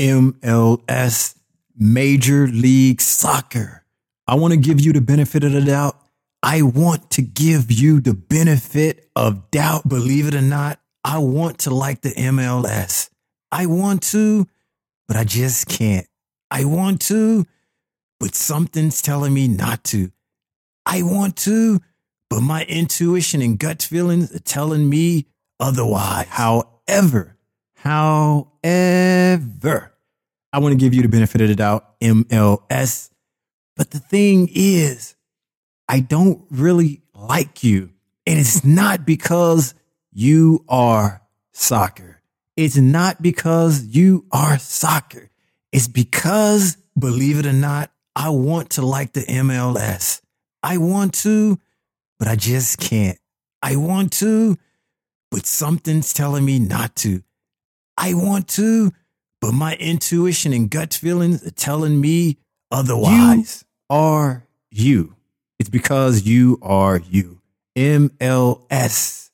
MLS, Major League Soccer. I want to give you the benefit of the doubt. I want to give you the benefit of doubt. Believe it or not, I want to like the MLS. I want to, but I just can't. I want to, but something's telling me not to. I want to, but my intuition and gut feelings are telling me otherwise. However, however, I want to give you the benefit of the doubt, MLS. But the thing is, I don't really like you. And it's not because you are soccer. It's not because you are soccer. It's because, believe it or not, I want to like the MLS. I want to, but I just can't. I want to, but something's telling me not to. I want to, but my intuition and gut feelings are telling me otherwise. You are you. It's because you are you. MLS.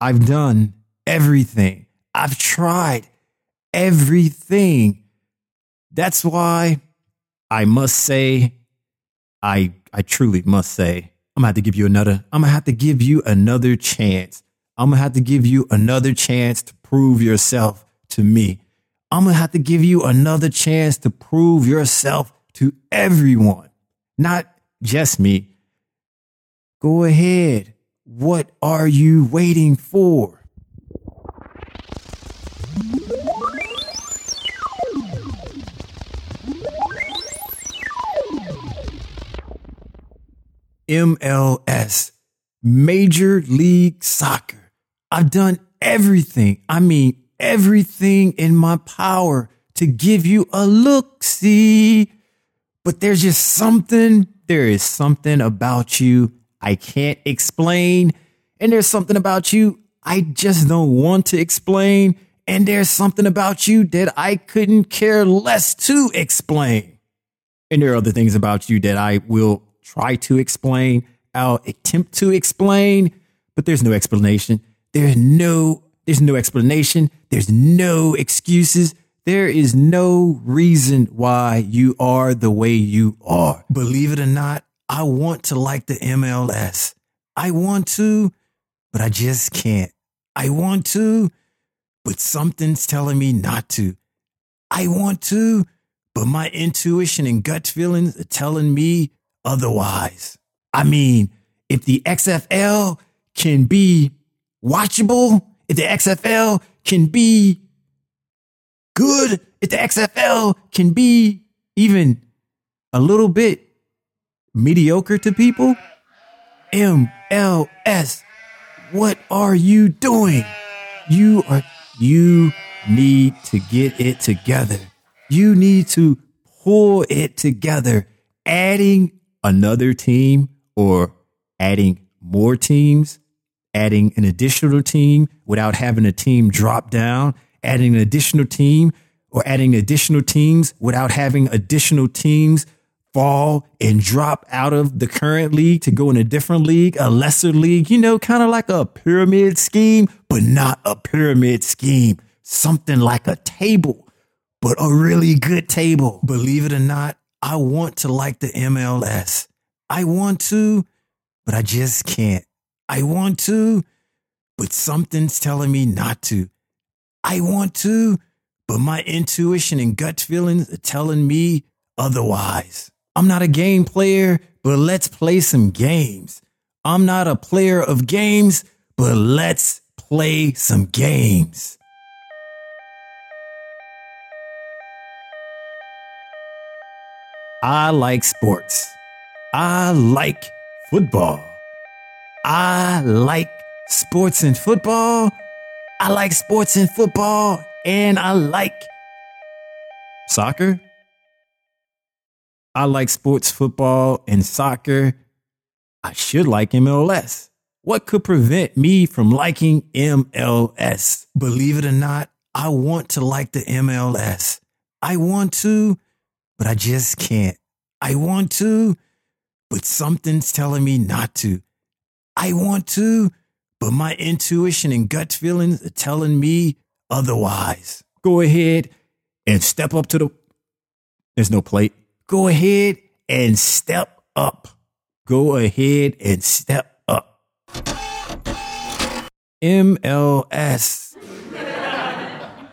I've done everything. I've tried everything. That's why I must say, I I truly must say, I'm gonna have to give you another, I'm gonna have to give you another chance. I'm gonna have to give you another chance to prove yourself to me. I'm gonna have to give you another chance to prove yourself to everyone, not just me. Go ahead. What are you waiting for? MLS, Major League Soccer. I've done everything. I mean, everything in my power to give you a look see. But there's just something, there is something about you I can't explain. And there's something about you I just don't want to explain. And there's something about you that I couldn't care less to explain. And there are other things about you that I will try to explain. I'll attempt to explain, but there's no explanation. There's no, there's no explanation. There's no excuses. There is no reason why you are the way you are. Believe it or not, I want to like the MLS. I want to, but I just can't. I want to, but something's telling me not to. I want to, but my intuition and gut feelings are telling me otherwise. I mean, if the XFL can be watchable, if the XFL can be good, if the XFL can be even a little bit mediocre to people? MLS, what are you doing? You are, you need to get it together. You need to pull it together. Adding another team or adding more teams, adding an additional team without having a team drop down, adding an additional team or adding additional teams without having additional teams fall and drop out of the current league to go in a different league, a lesser league, you know, kind of like a pyramid scheme, but not a pyramid scheme. Something like a table, but a really good table. Believe it or not, I want to like the MLS. I want to, but I just can't. I want to, but something's telling me not to. I want to, but my intuition and gut feelings are telling me otherwise. I'm not a game player, but let's play some games. I'm not a player of games, but let's play some games. I like sports. I like football. I like sports and football. I like sports and football. And I like soccer I like sports, football, and soccer. I should like MLS. What could prevent me from liking MLS? Believe it or not, I want to like the MLS. I want to, but I just can't. I want to, but something's telling me not to. I want to, but my intuition and gut feelings are telling me otherwise. Go ahead and step up to the. There's no plate. Go ahead and step up. Go ahead and step up. MLS.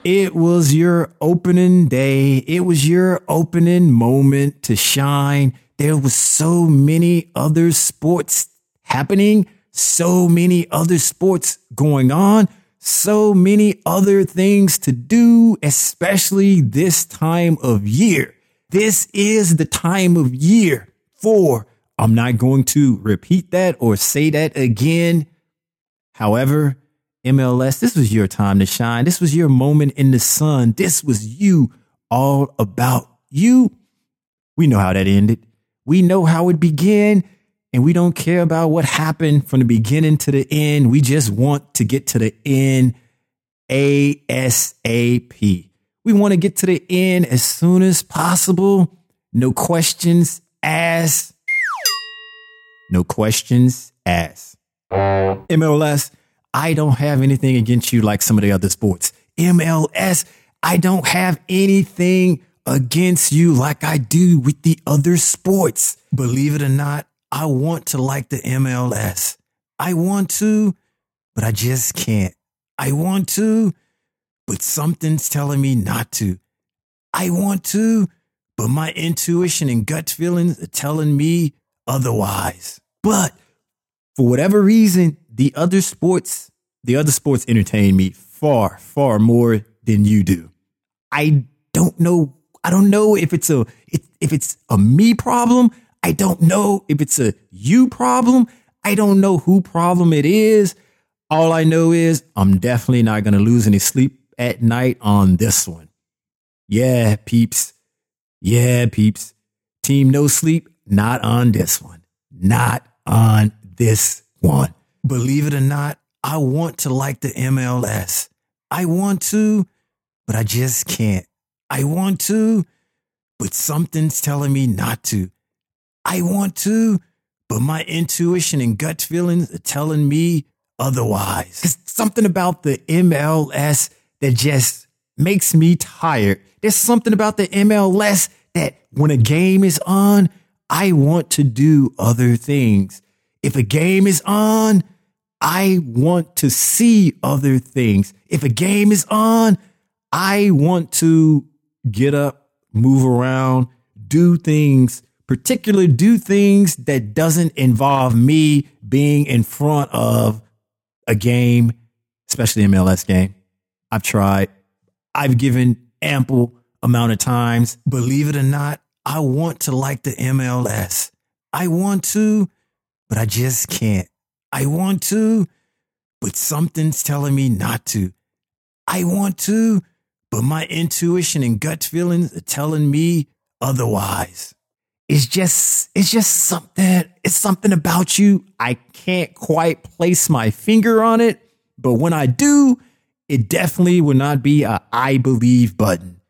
It was your opening day. It was your opening moment to shine. There was so many other sports happening, so many other sports going on, so many other things to do, especially this time of year. This is the time of year for, I'm not going to repeat that or say that again. However, MLS, this was your time to shine. This was your moment in the sun. This was you all about you. We know how that ended. We know how it began, and we don't care about what happened from the beginning to the end. We just want to get to the end ASAP. We want to get to the end as soon as possible. No questions asked. No questions asked. MLS, I don't have anything against you like some of the other sports. MLS, I don't have anything against you like I do with the other sports. Believe it or not, I want to like the MLS. I want to, but I just can't. I want to, but something's telling me not to. I want to, but my intuition and gut feelings are telling me otherwise. But for whatever reason, the other sports, the other sports entertain me far, far more than you do. I don't know. I don't know if it's a if it's a me problem. I don't know if it's a you problem. I don't know who problem it is. All I know is I'm definitely not going to lose any sleep at night on this one. Yeah, peeps. Yeah, peeps. Team no sleep, not on this one. Not on this one. Believe it or not, I want to like the MLS. I want to, but I just can't. I want to, but something's telling me not to. I want to, but my intuition and gut feelings are telling me otherwise. There's something about the MLS that just makes me tired. There's something about the MLS that when a game is on, I want to do other things. If a game is on, I want to see other things. If a game is on, I want to get up, move around, do things, particularly do things that doesn't involve me being in front of a game, especially MLS game. I've tried. I've given ample amount of times. Believe it or not, I want to like the MLS. I want to, but I just can't. I want to, but something's telling me not to. I want to, but my intuition and gut feelings are telling me otherwise. It's just, it's just something, it's something about you. I can't quite place my finger on it, but when I do, it definitely will not be a I believe button.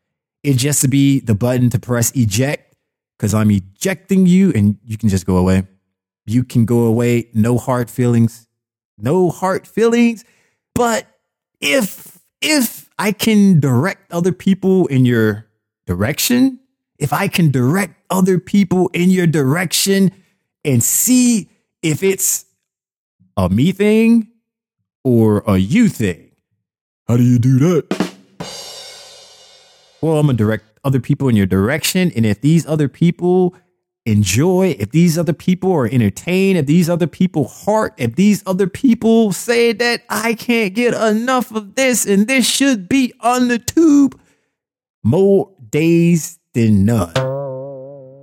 It just to be the button to press eject because I'm ejecting you and you can just go away. You can go away, no hard feelings, no hard feelings. But if, if I can direct other people in your direction, if I can direct other people in your direction and see if it's a me thing or a you thing. How do you do that? Well, I'm going to direct other people in your direction. And if these other people enjoy, if these other people are entertained, if these other people heart, if these other people say that I can't get enough of this and this should be on the tube more days than none,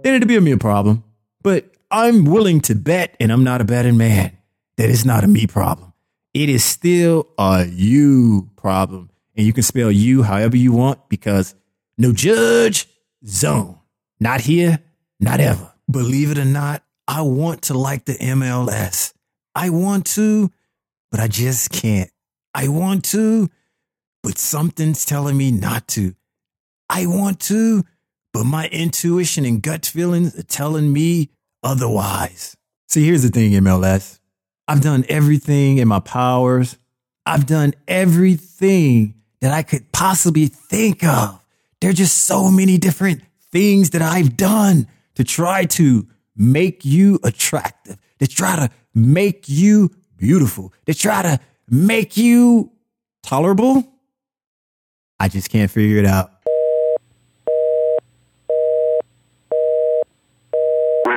then it'll be a me problem. But I'm willing to bet, and I'm not a betting man, that it's not a me problem. It is still a you problem. And you can spell you however you want because no judge zone. Not here, not ever. Believe it or not, I want to like the MLS. I want to, but I just can't. I want to, but something's telling me not to. I want to, but my intuition and gut feelings are telling me otherwise. See, here's the thing, MLS. I've done everything in my powers. I've done everything that I could possibly think of There are just so many different things that I've done to try to make you attractive, to try to make you beautiful, to try to make you tolerable. I just can't figure it out.